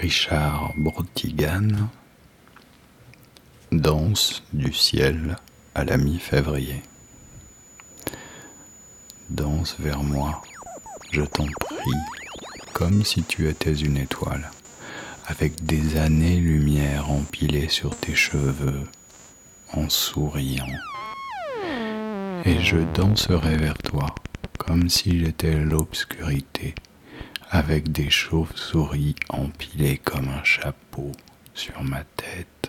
Richard Brotigan, Danse du ciel à la mi-février. Danse vers moi, je t'en prie, comme si tu étais une étoile, avec des années-lumière empilées sur tes cheveux, en souriant. Et je danserai vers toi, comme si j'étais l'obscurité avec des chauves-souris empilées comme un chapeau sur ma tête.